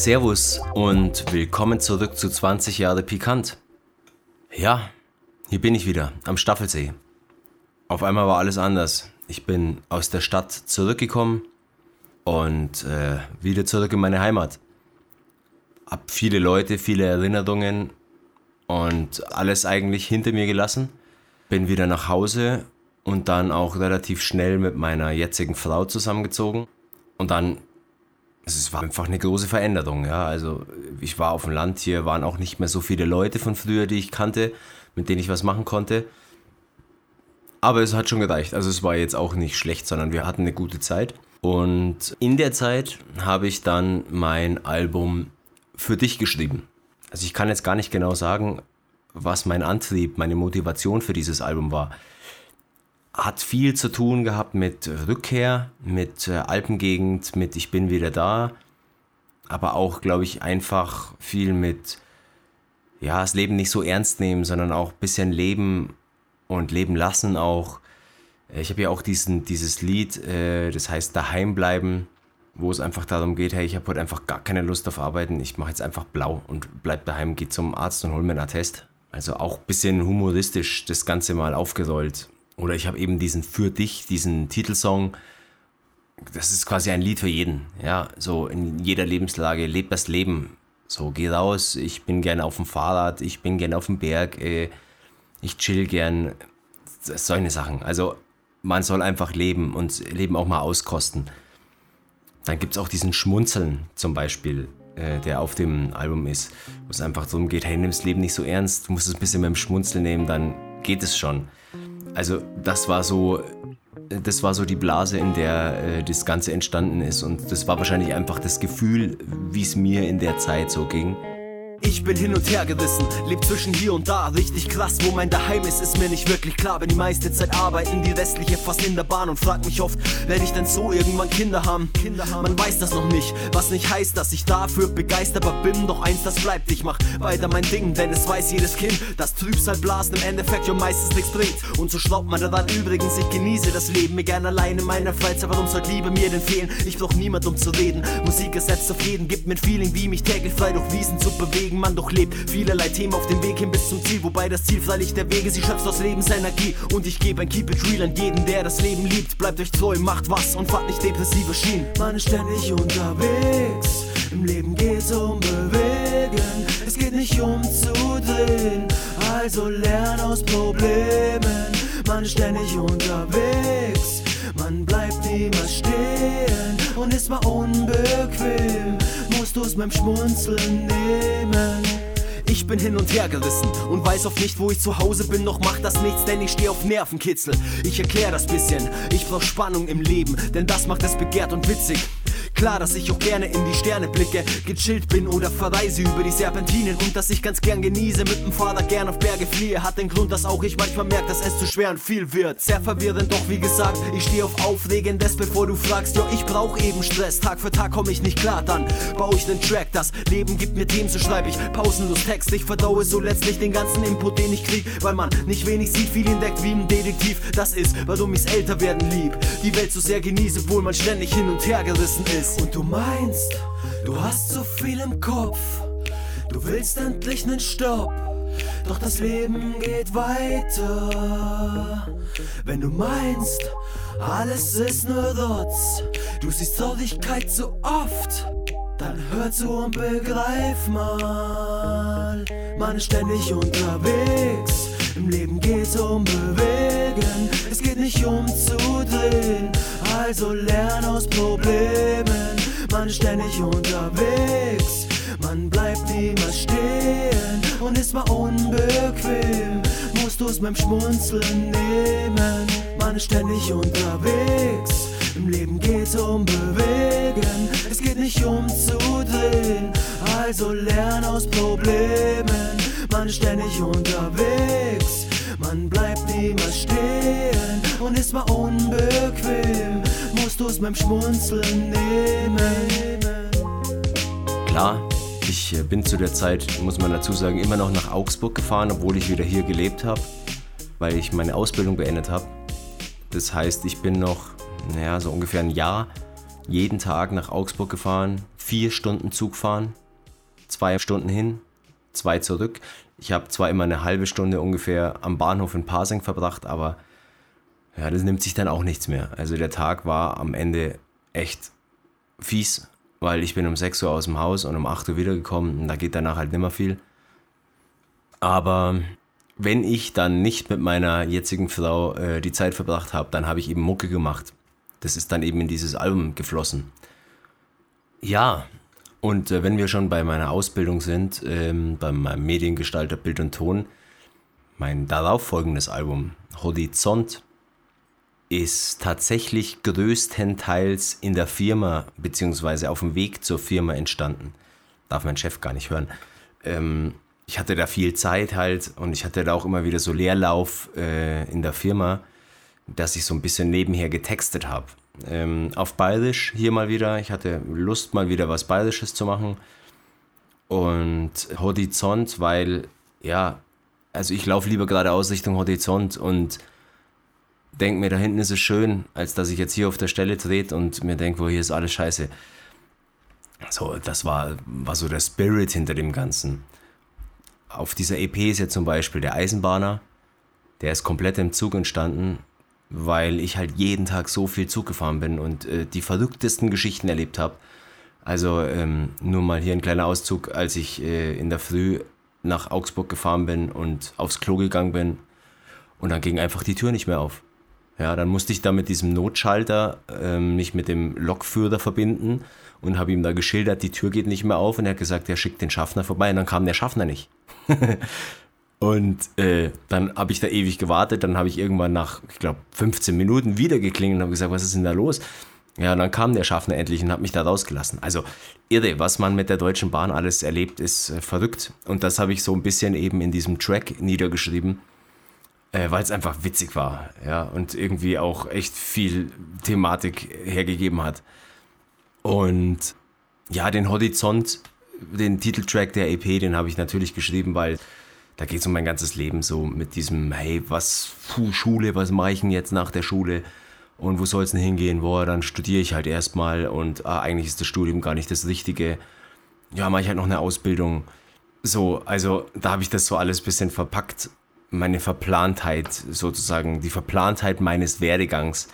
Servus und willkommen zurück zu 20 Jahre Pikant. Ja, hier bin ich wieder am Staffelsee. Auf einmal war alles anders. Ich bin aus der Stadt zurückgekommen und äh, wieder zurück in meine Heimat. Hab viele Leute, viele Erinnerungen und alles eigentlich hinter mir gelassen. Bin wieder nach Hause und dann auch relativ schnell mit meiner jetzigen Frau zusammengezogen. Und dann, es war einfach eine große Veränderung, ja. Also ich war auf dem Land, hier waren auch nicht mehr so viele Leute von früher, die ich kannte, mit denen ich was machen konnte. Aber es hat schon gereicht. Also es war jetzt auch nicht schlecht, sondern wir hatten eine gute Zeit. Und in der Zeit habe ich dann mein Album für dich geschrieben. Also ich kann jetzt gar nicht genau sagen, was mein Antrieb, meine Motivation für dieses Album war hat viel zu tun gehabt mit Rückkehr, mit äh, Alpengegend, mit Ich bin wieder da, aber auch, glaube ich, einfach viel mit, ja, das Leben nicht so ernst nehmen, sondern auch ein bisschen leben und leben lassen auch. Ich habe ja auch diesen, dieses Lied, äh, das heißt Daheim bleiben, wo es einfach darum geht, hey, ich habe heute einfach gar keine Lust auf Arbeiten, ich mache jetzt einfach blau und bleib daheim, geh zum Arzt und hol mir einen Attest. Also auch ein bisschen humoristisch das Ganze mal aufgerollt. Oder ich habe eben diesen Für dich, diesen Titelsong. Das ist quasi ein Lied für jeden. Ja, so in jeder Lebenslage. Lebt das Leben. So, geh raus. Ich bin gerne auf dem Fahrrad. Ich bin gerne auf dem Berg. Äh, ich chill gern. Solche Sachen. Also, man soll einfach leben und Leben auch mal auskosten. Dann gibt es auch diesen Schmunzeln zum Beispiel, äh, der auf dem Album ist, wo es einfach darum geht, hey, nimm das Leben nicht so ernst, du musst es ein bisschen mit dem Schmunzeln nehmen, dann geht es schon. Also das war so, das war so die Blase, in der äh, das Ganze entstanden ist. Und das war wahrscheinlich einfach das Gefühl, wie es mir in der Zeit so ging. Ich bin hin und her gerissen, leb zwischen hier und da. Richtig krass, wo mein Daheim ist, ist mir nicht wirklich klar. Bin die meiste Zeit arbeiten, die restliche fast in der Bahn und frag mich oft, werde ich denn so irgendwann Kinder haben? Kinder haben? Man weiß das noch nicht, was nicht heißt, dass ich dafür begeisterbar bin. Doch eins, das bleibt, ich mach weiter mein Ding, denn es weiß jedes Kind, dass Trübsalblasen im Endeffekt ja meistens nichts bringt. Und so schlaubt man daran übrigens, ich genieße das Leben, mir gern allein in meiner Freizeit. Warum soll Liebe mir denn fehlen? Ich brauch niemand, um zu reden. Musik ersetzt auf jeden, gibt mir ein Feeling, wie mich täglich frei durch Wiesen zu bewegen weswegen man doch lebt. Vielerlei Themen auf dem Weg hin bis zum Ziel, wobei das Ziel freilich der Wege, sie schöpft aus Lebensenergie. Und ich gebe ein Keep It Real an jeden, der das Leben liebt. Bleibt euch treu, macht was und fahrt nicht depressive Schienen. Man ist ständig unterwegs, im Leben geht's um Bewegen. Es geht nicht um zu drehen, also lern aus Problemen. Man ist ständig unterwegs, man bleibt niemals stehen und ist mal unbequem musst du's mit dem Schmunzeln nehmen. Ich bin hin und her gerissen und weiß oft nicht, wo ich zu Hause bin, doch macht das nichts, denn ich stehe auf Nervenkitzel. Ich erklär das bisschen, ich brauch Spannung im Leben, denn das macht es begehrt und witzig. Klar, dass ich auch gerne in die Sterne blicke, gechillt bin oder verreise über die Serpentinen und dass ich ganz gern genieße, mit dem Vater gern auf Berge fliehe, hat den Grund, dass auch ich manchmal merke, dass es zu schwer und viel wird. Sehr verwirrend, doch wie gesagt, ich stehe auf Aufregendes, bevor du fragst, ja, ich brauch eben Stress. Tag für Tag komme ich nicht klar, dann baue ich nen Track, das Leben gibt mir Themen, so schreibe ich pausenlos Text. Ich verdaue so letztlich den ganzen Input, den ich krieg, weil man nicht wenig sieht, viel entdeckt wie ein Detektiv. Das ist, warum ich's älter werden lieb. Die Welt so sehr genieße, obwohl man ständig hin und her gerissen ist ist. Und du meinst, du hast zu viel im Kopf. Du willst endlich nen Stopp. Doch das Leben geht weiter. Wenn du meinst, alles ist nur Rotz, du siehst Traurigkeit zu oft, dann hör zu und begreif mal. Man ist ständig unterwegs, im Leben geht's um Bewegen, es geht nicht um zu drehen also lern aus Problemen. Man ständig unterwegs, man bleibt niemals stehen und ist mal unbequem. Musst du's dem Schmunzeln nehmen. Man ist ständig unterwegs, im Leben geht's um Bewegen. Es geht nicht um zu drehen, also lern aus Problemen. Man ist ständig unterwegs, man bleibt niemals stehen und ist mal unbequem, musst du's dem Schmunzeln nehmen. Klar, ich äh, bin zu der Zeit, muss man dazu sagen, immer noch nach Augsburg gefahren, obwohl ich wieder hier gelebt habe, weil ich meine Ausbildung beendet habe. Das heißt, ich bin noch, naja, so ungefähr ein Jahr jeden Tag nach Augsburg gefahren, vier Stunden Zug fahren, zwei Stunden hin, zwei zurück. Ich habe zwar immer eine halbe Stunde ungefähr am Bahnhof in Pasing verbracht, aber ja, das nimmt sich dann auch nichts mehr. Also der Tag war am Ende echt fies, weil ich bin um 6 Uhr aus dem Haus und um 8 Uhr wiedergekommen und da geht danach halt nicht mehr viel. Aber wenn ich dann nicht mit meiner jetzigen Frau äh, die Zeit verbracht habe, dann habe ich eben Mucke gemacht. Das ist dann eben in dieses Album geflossen. Ja, und äh, wenn wir schon bei meiner Ausbildung sind, ähm, bei meinem Mediengestalter Bild und Ton, mein darauffolgendes Album, Horizont, ist tatsächlich größtenteils in der Firma beziehungsweise auf dem Weg zur Firma entstanden. Darf mein Chef gar nicht hören. Ähm, ich hatte da viel Zeit halt und ich hatte da auch immer wieder so Leerlauf äh, in der Firma, dass ich so ein bisschen nebenher getextet habe. Ähm, auf Bayerisch hier mal wieder. Ich hatte Lust mal wieder was Bayerisches zu machen. Und Horizont, weil, ja, also ich laufe lieber geradeaus Richtung Horizont und denke mir, da hinten ist es schön, als dass ich jetzt hier auf der Stelle trete und mir denke, wo hier ist alles scheiße. So, das war, war so der Spirit hinter dem Ganzen. Auf dieser EP ist ja zum Beispiel der Eisenbahner, der ist komplett im Zug entstanden, weil ich halt jeden Tag so viel Zug gefahren bin und äh, die verrücktesten Geschichten erlebt habe. Also ähm, nur mal hier ein kleiner Auszug, als ich äh, in der Früh nach Augsburg gefahren bin und aufs Klo gegangen bin und dann ging einfach die Tür nicht mehr auf. Ja, dann musste ich da mit diesem Notschalter ähm, mich mit dem Lokführer verbinden und habe ihm da geschildert, die Tür geht nicht mehr auf und er hat gesagt, er schickt den Schaffner vorbei und dann kam der Schaffner nicht. und äh, dann habe ich da ewig gewartet, dann habe ich irgendwann nach, ich glaube, 15 Minuten wieder geklingelt und habe gesagt, was ist denn da los? Ja, und dann kam der Schaffner endlich und hat mich da rausgelassen. Also irre, was man mit der Deutschen Bahn alles erlebt, ist äh, verrückt. Und das habe ich so ein bisschen eben in diesem Track niedergeschrieben äh, weil es einfach witzig war, ja, und irgendwie auch echt viel Thematik hergegeben hat. Und ja, den Horizont, den Titeltrack der EP, den habe ich natürlich geschrieben, weil da geht es um mein ganzes Leben so mit diesem, hey, was, puh, Schule, was mache ich denn jetzt nach der Schule? Und wo soll es denn hingehen? Boah, dann studiere ich halt erstmal und ah, eigentlich ist das Studium gar nicht das Richtige. Ja, mache ich halt noch eine Ausbildung. So, also da habe ich das so alles ein bisschen verpackt meine Verplantheit sozusagen, die Verplantheit meines Werdegangs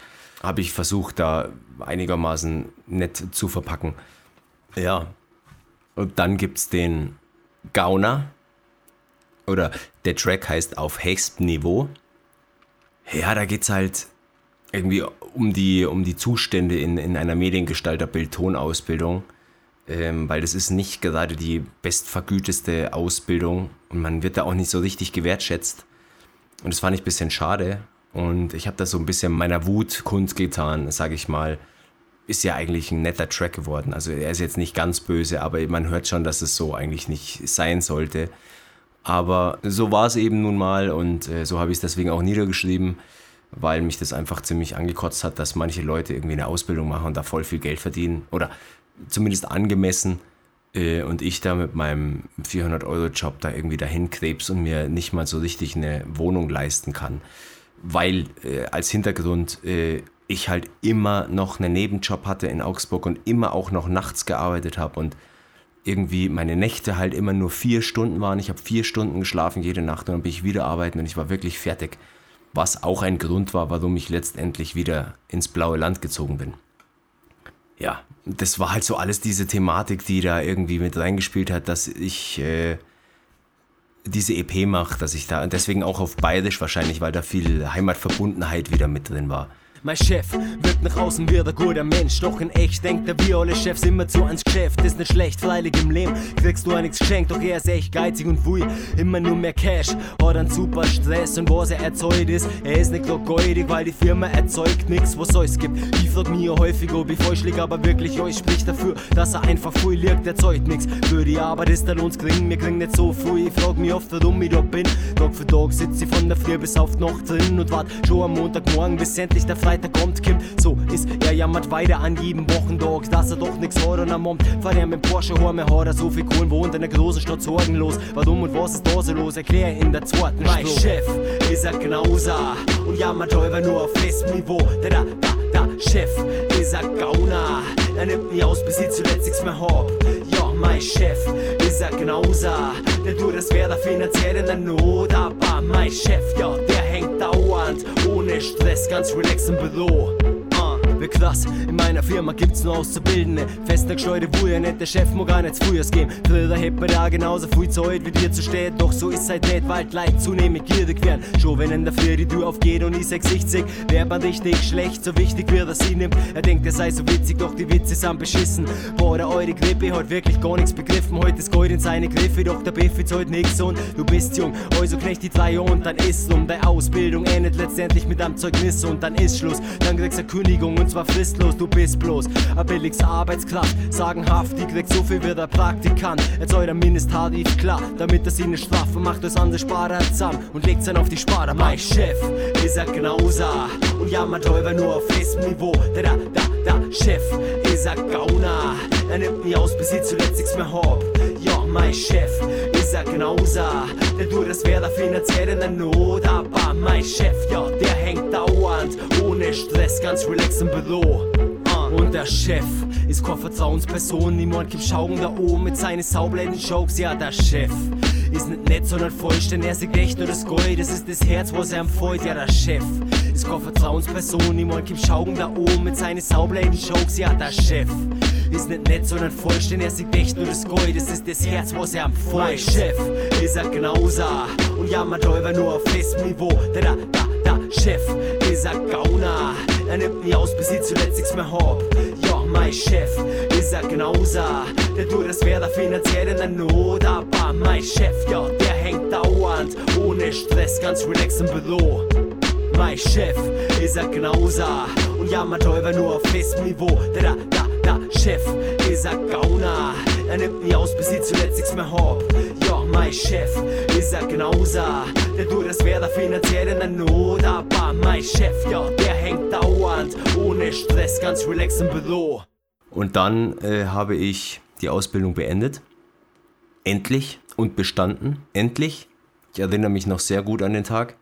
habe ich versucht, da einigermaßen nett zu verpacken. Ja. Und dann gibt es den Gauner. Oder der Track heißt auf höchstem Niveau. Ja, da geht es halt irgendwie um die, um die Zustände in, in einer Mediengestalter-Bild-Ton-Ausbildung. Ähm, weil das ist nicht gerade die bestvergüteste Ausbildung und man wird da auch nicht so richtig gewertschätzt. Und das fand ich ein bisschen schade. Und ich habe da so ein bisschen meiner Wut kundgetan, sage ich mal. Ist ja eigentlich ein netter Track geworden. Also er ist jetzt nicht ganz böse, aber man hört schon, dass es so eigentlich nicht sein sollte. Aber so war es eben nun mal und äh, so habe ich es deswegen auch niedergeschrieben, weil mich das einfach ziemlich angekotzt hat, dass manche Leute irgendwie eine Ausbildung machen und da voll viel Geld verdienen oder zumindest angemessen äh, und ich da mit meinem 400-Euro-Job da irgendwie dahin krebs und mir nicht mal so richtig eine Wohnung leisten kann. Weil äh, als Hintergrund äh, ich halt immer noch einen Nebenjob hatte in Augsburg und immer auch noch nachts gearbeitet habe und irgendwie meine Nächte halt immer nur vier Stunden waren. Ich habe vier Stunden geschlafen jede Nacht und dann bin ich wieder arbeiten und ich war wirklich fertig. Was auch ein Grund war, warum ich letztendlich wieder ins blaue Land gezogen bin ja, das war halt so alles diese Thematik, die da irgendwie mit reingespielt hat, dass ich äh, diese EP mache, dass ich da deswegen auch auf Bayerisch wahrscheinlich, weil da viel Heimatverbundenheit wieder mit drin war. Mein Chef wirkt nach außen wie der guter Mensch, doch in echt denkt er wie alle Chefs immer zu ans Geschäft. Ist nicht schlecht, freilich im Leben kriegst du auch nichts geschenkt, doch er ist echt geizig und wui, immer nur mehr Cash. Hat einen super Stress und was er erzeugt ist, er ist nicht goldig, weil die Firma erzeugt nichts, was es gibt. Ich frag mich häufig, ob ich falsch lieg, aber wirklich euch spricht dafür, dass er einfach früh liegt, erzeugt nichts. Für die Arbeit ist er uns gering, mir kriegen nicht so früh. Ich frag mich oft, warum ich da bin. Tag für Tag sitze ich von der Früh bis auf die Nacht drin und wart schon am Montagmorgen, bis endlich der Freitag weiter kommt, kommt so ist, er jammert weiter an jedem Wochentag, dass er doch nix hat und am Abend fährt er mit Porsche heim, er hat er so viel Kohlen, wohnt in der großen Stadt sorgenlos. Warum und was ist da so los? Erklär in der zweiten Mein Chef ist ein Gnauser und jammert aber nur auf festem Niveau. Der da, da, da, Chef ist ein Gauner. Er nimmt mich aus, bis ich zuletzt nichts mehr hab. Ja, mein Chef ist ein Gnauser. Der tut finanziell in der Not. Aber mein Chef, ja, der hängt dauernd ohne Stress, ganz relaxed im Büro wäre krass. In meiner Firma gibt's nur Auszubildende. Fester gescheute Wuhe, nicht der Chef gar nicht früher gehen. Früher hätte man da genauso viel Zeit wie dir zu stehen. Doch so ist halt nicht, weil Leute zunehmend gierig werden. Schon wenn in der Früh die Tür aufgeht und ich sag 60, wär man richtig schlecht. So wichtig wie er sie nimmt. Er denkt, er sei so witzig, doch die Witze sind beschissen. Boah, der eure Grippe hat wirklich gar nichts begriffen. Heute ist Gold in seine Griffe, doch der Biff ist heute nix und du bist jung. Also knecht die drei und dann ist um. Deine Ausbildung endet letztendlich mit einem Zeugnis und dann ist Schluss. Dann kriegst du eine Kündigung und zwar fristlos, du bist bloß ein billiges Arbeitskraft. Sagenhaft, die kriegt so viel wie der Praktikant. Jetzt euer Mindesttarif klar, damit er sie nicht straft und macht das andere Sparer zusammen und legt dann auf die Sparer. Mein Chef ist ein Gnauser und jammert aber nur auf festem Niveau. Der da, da, da, Chef ist ein Gauner. Er nimmt mich aus, bis ich zuletzt nichts mehr hab. Mein Chef ist ein Gnauser. Der tut das wäre der Not. Aber mein Chef, ja, der hängt dauernd ohne Stress, ganz relaxed im Büro. Ah. Und der Chef ist keine Vertrauensperson, niemand gibt Schaugen da oben mit seinen saubläden Jokes. Ja, der Chef ist nicht nett, sondern vollständig. Er sieht echt nur das Gold, das ist das Herz, was er empfiehlt. Ja, der Chef ist keine Vertrauensperson, niemand gibt Schaugen da oben mit seinen saubläden Jokes. Ja, der Chef ist nicht nett, sondern vollständig. Er sieht echt nur das Gold, das ist das Herz, was er empfiehlt. Mein Chef ist ein Gnauser und jammert aber nur auf festem Niveau. Da, da, da, da, Chef ist ein Gauner. Er nimmt mich aus, bis ich zuletzt nichts mehr hab. Ja, mein Chef ist ein Gnauser. Der tut das wäre finanziell in der Not. Aber mein Chef, ja, der hängt dauernd ohne Stress, ganz relaxed im Büro. Mein Chef ist ein Gnauser und jammert aber nur auf festem Niveau. Da, da, da, da, Chef ist ein Gauner. Er nimmt mich aus, bis ich zuletzt nichts mehr hab. Ja, mein Chef ist ein Gnauser. Der tut das wäre finanziell der Not. Aber mein Chef, ja, der hängt dauernd ohne Stress, ganz relaxed im Büro. Und dann äh, habe ich die Ausbildung beendet. Endlich und bestanden. Endlich. Ich erinnere mich noch sehr gut an den Tag.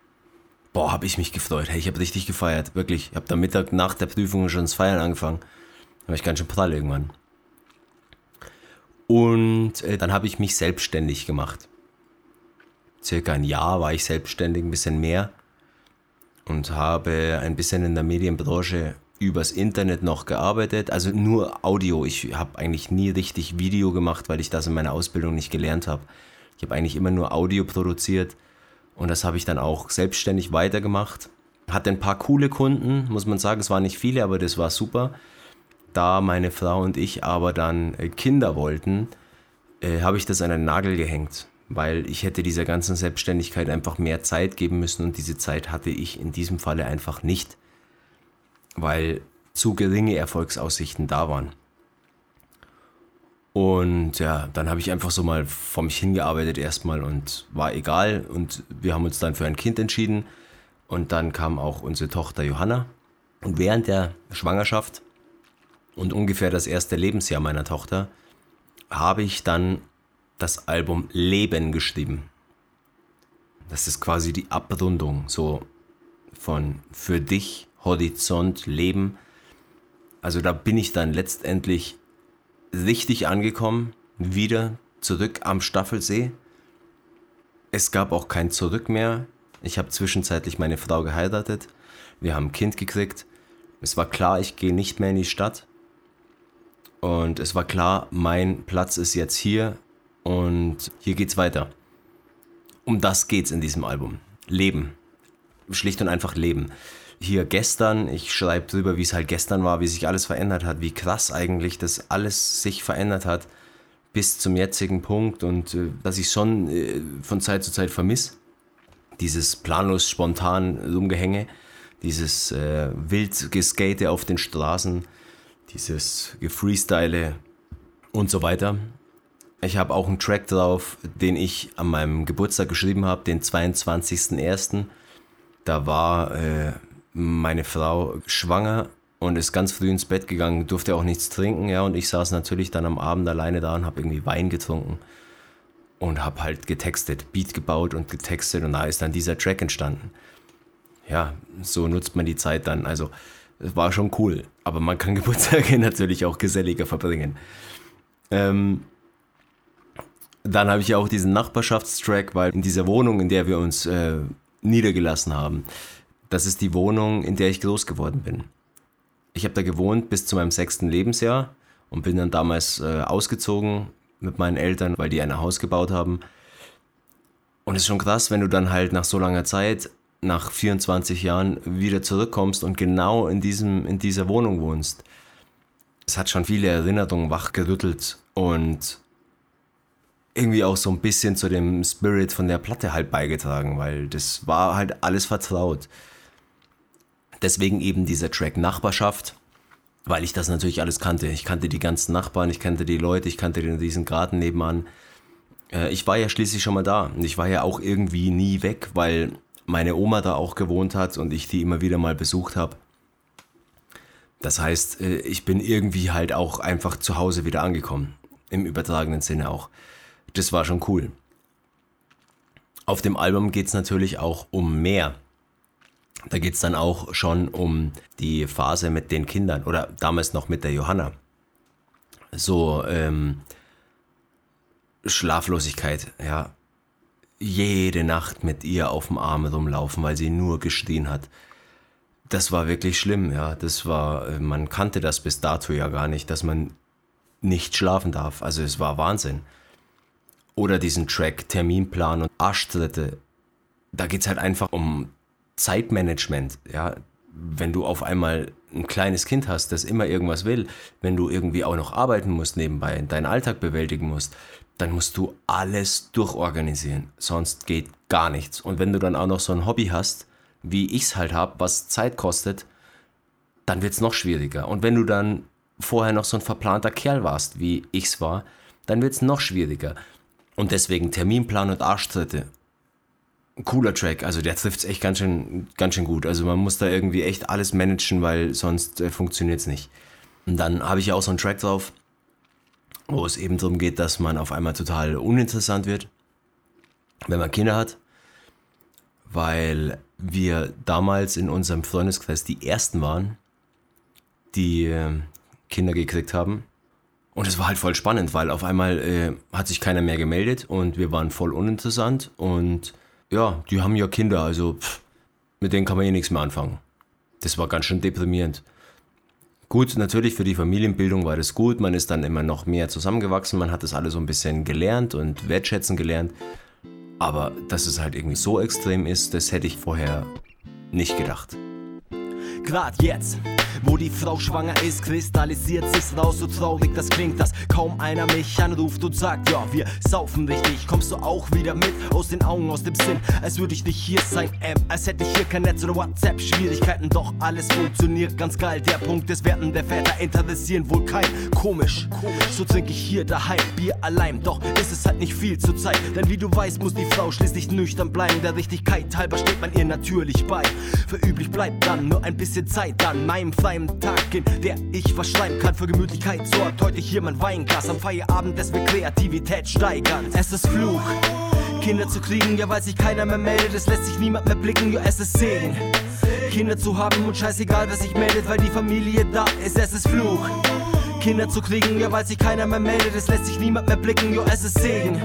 Boah, habe ich mich gefreut. Hey, ich habe richtig gefeiert. Wirklich. Ich habe da Mittag nach der Prüfung schon das Feiern angefangen. War ich ganz schön prall irgendwann. Und äh, dann habe ich mich selbstständig gemacht. Circa ein Jahr war ich selbstständig, ein bisschen mehr. Und habe ein bisschen in der Medienbranche übers Internet noch gearbeitet. Also nur Audio. Ich habe eigentlich nie richtig Video gemacht, weil ich das in meiner Ausbildung nicht gelernt habe. Ich habe eigentlich immer nur Audio produziert. Und das habe ich dann auch selbstständig weitergemacht. Hatte ein paar coole Kunden, muss man sagen. Es waren nicht viele, aber das war super da meine Frau und ich aber dann äh, Kinder wollten, äh, habe ich das an einen Nagel gehängt, weil ich hätte dieser ganzen Selbstständigkeit einfach mehr Zeit geben müssen und diese Zeit hatte ich in diesem Falle einfach nicht, weil zu geringe Erfolgsaussichten da waren. Und ja, dann habe ich einfach so mal vor mich hingearbeitet erstmal und war egal und wir haben uns dann für ein Kind entschieden und dann kam auch unsere Tochter Johanna und während der Schwangerschaft und ungefähr das erste Lebensjahr meiner Tochter habe ich dann das Album Leben geschrieben. Das ist quasi die Abrundung so von für dich, Horizont, Leben. Also da bin ich dann letztendlich richtig angekommen, wieder zurück am Staffelsee. Es gab auch kein Zurück mehr. Ich habe zwischenzeitlich meine Frau geheiratet. Wir haben ein Kind gekriegt. Es war klar, ich gehe nicht mehr in die Stadt. Und es war klar, mein Platz ist jetzt hier und hier geht's weiter. Um das geht's in diesem Album. Leben. Schlicht und einfach Leben. Hier gestern, ich schreibe drüber, wie es halt gestern war, wie sich alles verändert hat, wie krass eigentlich das alles sich verändert hat bis zum jetzigen Punkt und äh, dass ich schon äh, von Zeit zu Zeit vermisse. Dieses planlos spontan Rumgehänge, dieses äh, wild Geskate auf den Straßen, dieses Gefreestyle und so weiter. Ich habe auch einen Track drauf, den ich an meinem Geburtstag geschrieben habe, den 22.01. Da war äh, meine Frau schwanger und ist ganz früh ins Bett gegangen, durfte auch nichts trinken, ja, und ich saß natürlich dann am Abend alleine da und habe irgendwie Wein getrunken und habe halt getextet, Beat gebaut und getextet und da ist dann dieser Track entstanden. Ja, so nutzt man die Zeit dann. Also, es war schon cool, aber man kann Geburtstage natürlich auch geselliger verbringen. Ähm, dann habe ich auch diesen Nachbarschaftstrack, weil in dieser Wohnung, in der wir uns äh, niedergelassen haben, das ist die Wohnung, in der ich groß geworden bin. Ich habe da gewohnt bis zu meinem sechsten Lebensjahr und bin dann damals äh, ausgezogen mit meinen Eltern, weil die ein Haus gebaut haben. Und es ist schon krass, wenn du dann halt nach so langer Zeit, nach 24 Jahren, wieder zurückkommst und genau in, diesem, in dieser Wohnung wohnst. Es hat schon viele Erinnerungen wachgerüttelt und irgendwie auch so ein bisschen zu dem Spirit von der Platte halt beigetragen, weil das war halt alles vertraut. Deswegen eben dieser Track Nachbarschaft, weil ich das natürlich alles kannte. Ich kannte die ganzen Nachbarn, ich kannte die Leute, ich kannte den riesen Garten nebenan. Äh, ich war ja schließlich schon mal da und ich war ja auch irgendwie nie weg, weil meine Oma da auch gewohnt hat und ich die immer wieder mal besucht habe. Das heißt, äh, ich bin irgendwie halt auch einfach zu Hause wieder angekommen. Im übertragenen Sinne auch. Das war schon cool. Auf dem Album geht es natürlich auch um mehr. Da geht es dann auch schon um die Phase mit den Kindern oder damals noch mit der Johanna. So ähm, Schlaflosigkeit, ja. Jede Nacht mit ihr auf dem Arm rumlaufen, weil sie nur geschrien hat. Das war wirklich schlimm, ja. Das war, äh, man kannte das bis dato ja gar nicht, dass man nicht schlafen darf. Also es war Wahnsinn. Oder diesen Track Terminplan und Arschtritte. Da geht es halt einfach um Zeitmanagement, ja. Wenn du auf einmal ein kleines Kind hast, das immer irgendwas will, wenn du irgendwie auch noch arbeiten musst nebenbei, deinen Alltag bewältigen musst, dann musst du alles durchorganisieren. Sonst geht gar nichts. Und wenn du dann auch noch so ein Hobby hast, wie ich es halt habe, was Zeit kostet, dann wird es noch schwieriger. Und wenn du dann vorher noch so ein verplanter Kerl warst, wie ich es war, dann wird es noch schwieriger. Und deswegen Terminplan und Arschtritte. Cooler Track, also der trifft es echt ganz schön, ganz schön gut. Also man muss da irgendwie echt alles managen, weil sonst äh, funktioniert es nicht. Und dann habe ich auch so einen Track drauf, wo es eben darum geht, dass man auf einmal total uninteressant wird, wenn man Kinder hat. Weil wir damals in unserem Freundeskreis die ersten waren, die äh, Kinder gekriegt haben. Und es war halt voll spannend, weil auf einmal äh, hat sich keiner mehr gemeldet und wir waren voll uninteressant. Und ja, die haben ja Kinder, also pff, mit denen kann man eh nichts mehr anfangen. Das war ganz schön deprimierend. Gut, natürlich für die Familienbildung war das gut. Man ist dann immer noch mehr zusammengewachsen. Man hat das alles so ein bisschen gelernt und wertschätzen gelernt. Aber dass es halt irgendwie so extrem ist, das hätte ich vorher nicht gedacht. Grad jetzt wo die Frau schwanger ist, kristallisiert sich's raus, so traurig das klingt, dass kaum einer mich anruft und sagt, ja, wir saufen richtig. Kommst du auch wieder mit, aus den Augen, aus dem Sinn, als würde ich nicht hier sein, ähm, als hätte ich hier kein Netz oder WhatsApp-Schwierigkeiten, doch alles funktioniert ganz geil. Der Punkt ist, Werten der Väter interessieren wohl kein. Komisch, so trinke ich hier daheim, Bier allein, doch ist es halt nicht viel zur Zeit, denn wie du weißt, muss die Frau schließlich nüchtern bleiben. Der Richtigkeit halber steht man ihr natürlich bei. Für üblich bleibt dann nur ein bisschen Zeit an meinem freien Tag, in der ich was schreiben kann. Für Gemütlichkeit sorgt heute hier mein Weinglas. Am Feierabend, das wir Kreativität steigern. Es ist Fluch. Kinder zu kriegen, ja, weil sich keiner mehr meldet, es lässt sich niemand mehr blicken, ja, es ist Segen. Kinder zu haben und scheißegal, wer sich meldet, weil die Familie da ist, es ist Fluch. Kinder zu kriegen, ja, weil sich keiner mehr meldet, es lässt sich niemand mehr blicken, ja, es ist Segen.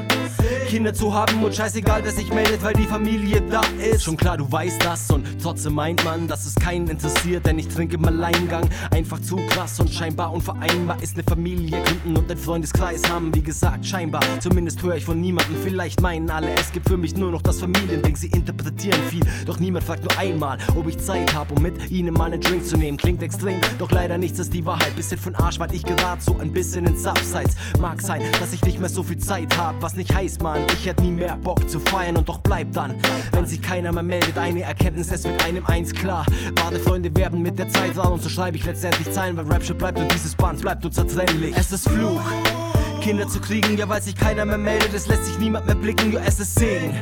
Kinder zu haben und scheißegal, wer sich meldet, weil die Familie da ist. Schon klar, du weißt das und trotzdem meint man, dass es keinen interessiert, denn ich trinke im Alleingang. Einfach zu krass und scheinbar unvereinbar ist eine Familie gründen und ein Freundeskreis haben. Wie gesagt, scheinbar, zumindest höre ich von niemandem. Vielleicht meinen alle, es gibt für mich nur noch das Familiending. Sie interpretieren viel, doch niemand fragt nur einmal, ob ich Zeit habe, um mit ihnen mal einen Drink zu nehmen. Klingt extrem, doch leider nichts ist die Wahrheit. Bisschen von Arsch, weil ich gerade so ein bisschen ins Abseits. Mag sein, dass ich nicht mehr so viel Zeit habe, was nicht heißt, man an. Ich hätte nie mehr Bock zu feiern und doch bleibt dann, wenn sich keiner mehr meldet, eine Erkenntnis, es wird einem eins klar. Wahre Freunde werden mit der Zeit ran und so schreibe ich letztendlich Zeilen, weil Rapshit bleibt und dieses Band bleibt unzertrennlich. Es ist Fluch. Kinder zu kriegen, ja, weil sich keiner mehr meldet, es lässt sich niemand mehr blicken, ja, es ist Segen.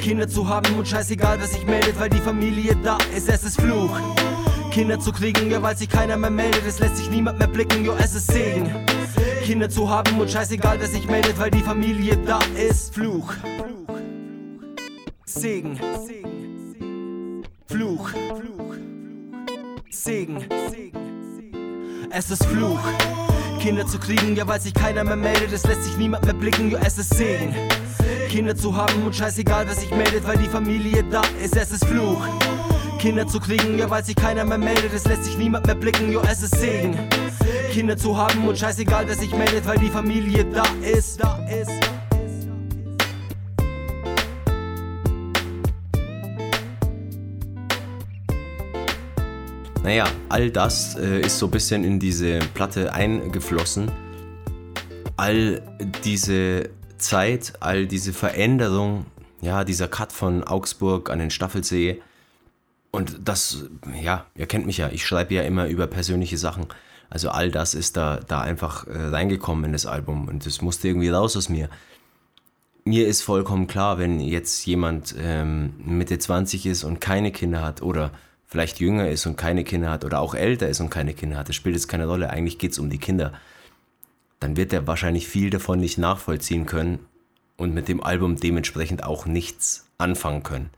Kinder zu haben und scheißegal, wer sich meldet, weil die Familie da ist, es ist Fluch. Kinder zu kriegen, ja, weil sich keiner mehr meldet, es lässt sich niemand mehr blicken, jo, es ist Segen. Kinder zu haben und scheißegal, wer sich meldet, weil die Familie da ist. Fluch. Segen. Fluch. Segen. Es ist Fluch. Kinder zu kriegen, ja, weil sich keiner mehr meldet, es lässt sich niemand mehr blicken, jo, es ist Segen. Kinder zu haben und scheißegal, wer sich meldet, weil die Familie da ist, es ist Fluch. Kinder zu kriegen, ja, weil sich keiner mehr meldet, es lässt sich niemand mehr blicken, jo, es ist Segen. Kinder zu haben und scheißegal, wer sich meldet, weil die Familie da ist. Da ist. Naja, all das äh, ist so ein bisschen in diese Platte eingeflossen. All diese Zeit, all diese Veränderung, ja, dieser Cut von Augsburg an den Staffelsee. Und das, ja, ihr kennt mich ja, ich schreibe ja immer über persönliche Sachen. Also all das ist da, da einfach äh, reingekommen in das Album und das musste irgendwie raus aus mir. Mir ist vollkommen klar, wenn jetzt jemand ähm, Mitte 20 ist und keine Kinder hat oder vielleicht jünger ist und keine Kinder hat oder auch älter ist und keine Kinder hat, das spielt jetzt keine Rolle, eigentlich geht es um die Kinder, dann wird er wahrscheinlich viel davon nicht nachvollziehen können und mit dem Album dementsprechend auch nichts anfangen können.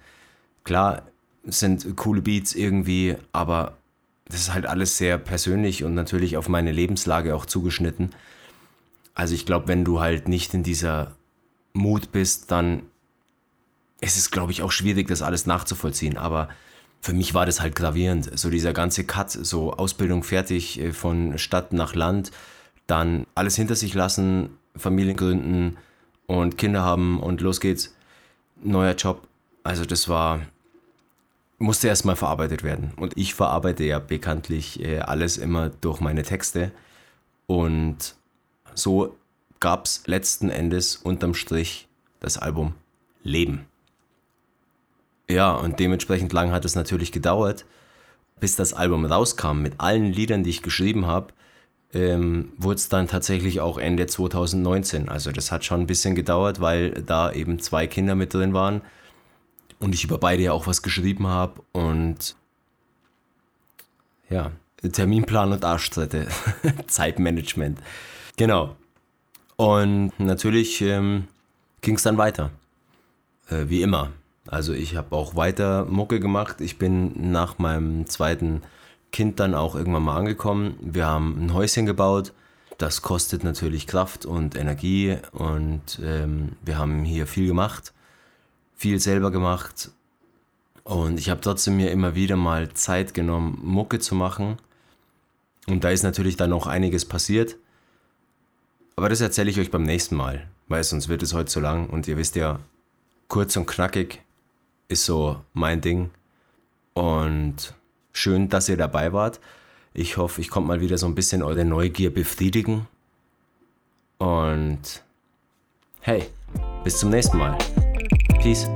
Klar, sind coole Beats irgendwie, aber das ist halt alles sehr persönlich und natürlich auf meine Lebenslage auch zugeschnitten. Also ich glaube, wenn du halt nicht in dieser Mut bist, dann ist es, glaube ich, auch schwierig, das alles nachzuvollziehen. Aber für mich war das halt gravierend. So dieser ganze Cut, so Ausbildung fertig äh, von Stadt nach Land, dann alles hinter sich lassen, Familien gründen und Kinder haben und los geht's. Neuer Job. Also das war musste erstmal verarbeitet werden. Und ich verarbeite ja bekanntlich äh, alles immer durch meine Texte. Und so gab es letzten Endes unterm Strich das Album Leben. Ja, und dementsprechend lang hat es natürlich gedauert, bis das Album rauskam. Mit allen Liedern, die ich geschrieben habe, ähm, wurde es dann tatsächlich auch Ende 2019. Also das hat schon ein bisschen gedauert, weil da eben zwei Kinder mit drin waren und ich über beide ja auch was geschrieben habe und ja, Terminplan und Arschtritte, Zeitmanagement. Genau. Und natürlich ähm, ging es dann weiter. Äh, wie immer. Also ich habe auch weiter Mucke gemacht. Ich bin nach meinem zweiten Kind dann auch irgendwann mal angekommen. Wir haben ein Häuschen gebaut. Das kostet natürlich Kraft und Energie und ähm, wir haben hier viel gemacht viel selber gemacht und ich habe trotzdem mir immer wieder mal Zeit genommen, Mucke zu machen. Und da ist natürlich dann noch einiges passiert. Aber das erzähle ich euch beim nächsten Mal, weil sonst wird es heute zu lang. Und ihr wisst ja, kurz und knackig ist so mein Ding. Und schön, dass ihr dabei wart. Ich hoffe, ich konnte mal wieder so ein bisschen eure Neugier befriedigen. Und hey, bis zum nächsten Mal. Peace.